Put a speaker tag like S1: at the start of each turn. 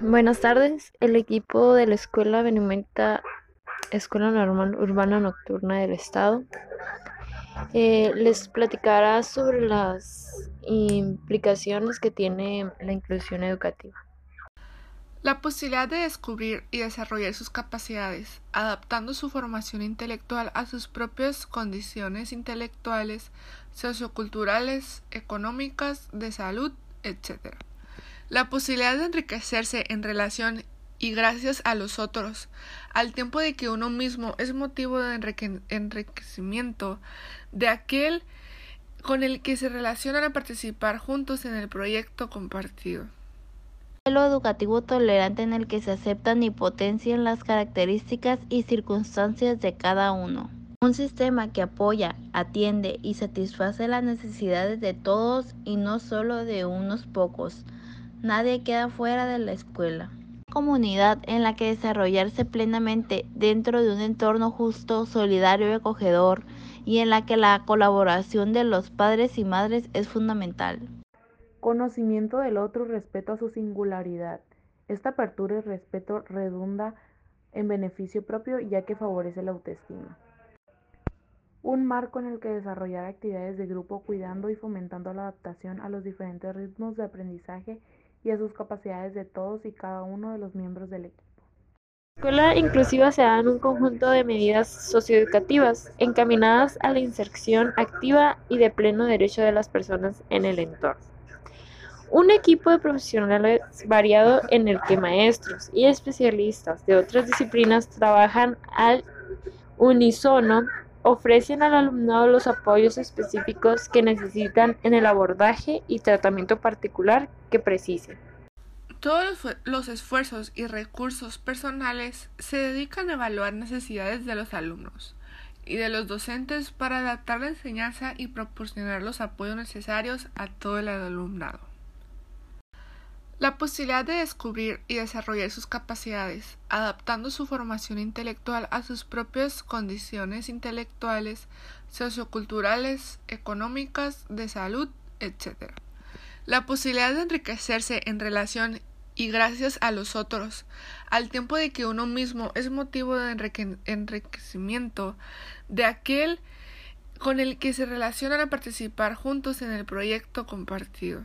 S1: Buenas tardes, el equipo de la Escuela Benimenta Escuela Normal Urbana Nocturna del Estado eh, les platicará sobre las implicaciones que tiene la inclusión educativa.
S2: La posibilidad de descubrir y desarrollar sus capacidades, adaptando su formación intelectual a sus propias condiciones intelectuales, socioculturales, económicas, de salud, etc la posibilidad de enriquecerse en relación y gracias a los otros, al tiempo de que uno mismo es motivo de enriquecimiento de aquel con el que se relacionan a participar juntos en el proyecto compartido.
S3: Modelo educativo tolerante en el que se aceptan y potencian las características y circunstancias de cada uno. Un sistema que apoya, atiende y satisface las necesidades de todos y no solo de unos pocos Nadie queda fuera de la escuela. Comunidad en la que desarrollarse plenamente dentro de un entorno justo, solidario y acogedor, y en la que la colaboración de los padres y madres es fundamental.
S4: Conocimiento del otro respeto a su singularidad. Esta apertura y respeto redunda en beneficio propio ya que favorece la autoestima. Un marco en el que desarrollar actividades de grupo cuidando y fomentando la adaptación a los diferentes ritmos de aprendizaje y a sus capacidades de todos y cada uno de los miembros del equipo.
S1: La escuela inclusiva se da en un conjunto de medidas socioeducativas encaminadas a la inserción activa y de pleno derecho de las personas en el entorno. Un equipo de profesionales variado en el que maestros y especialistas de otras disciplinas trabajan al unísono ofrecen al alumnado los apoyos específicos que necesitan en el abordaje y tratamiento particular que precisen.
S2: Todos los esfuerzos y recursos personales se dedican a evaluar necesidades de los alumnos y de los docentes para adaptar la enseñanza y proporcionar los apoyos necesarios a todo el alumnado. La posibilidad de descubrir y desarrollar sus capacidades, adaptando su formación intelectual a sus propias condiciones intelectuales, socioculturales, económicas, de salud, etc. La posibilidad de enriquecerse en relación y gracias a los otros, al tiempo de que uno mismo es motivo de enriquecimiento de aquel con el que se relacionan a participar juntos en el proyecto compartido.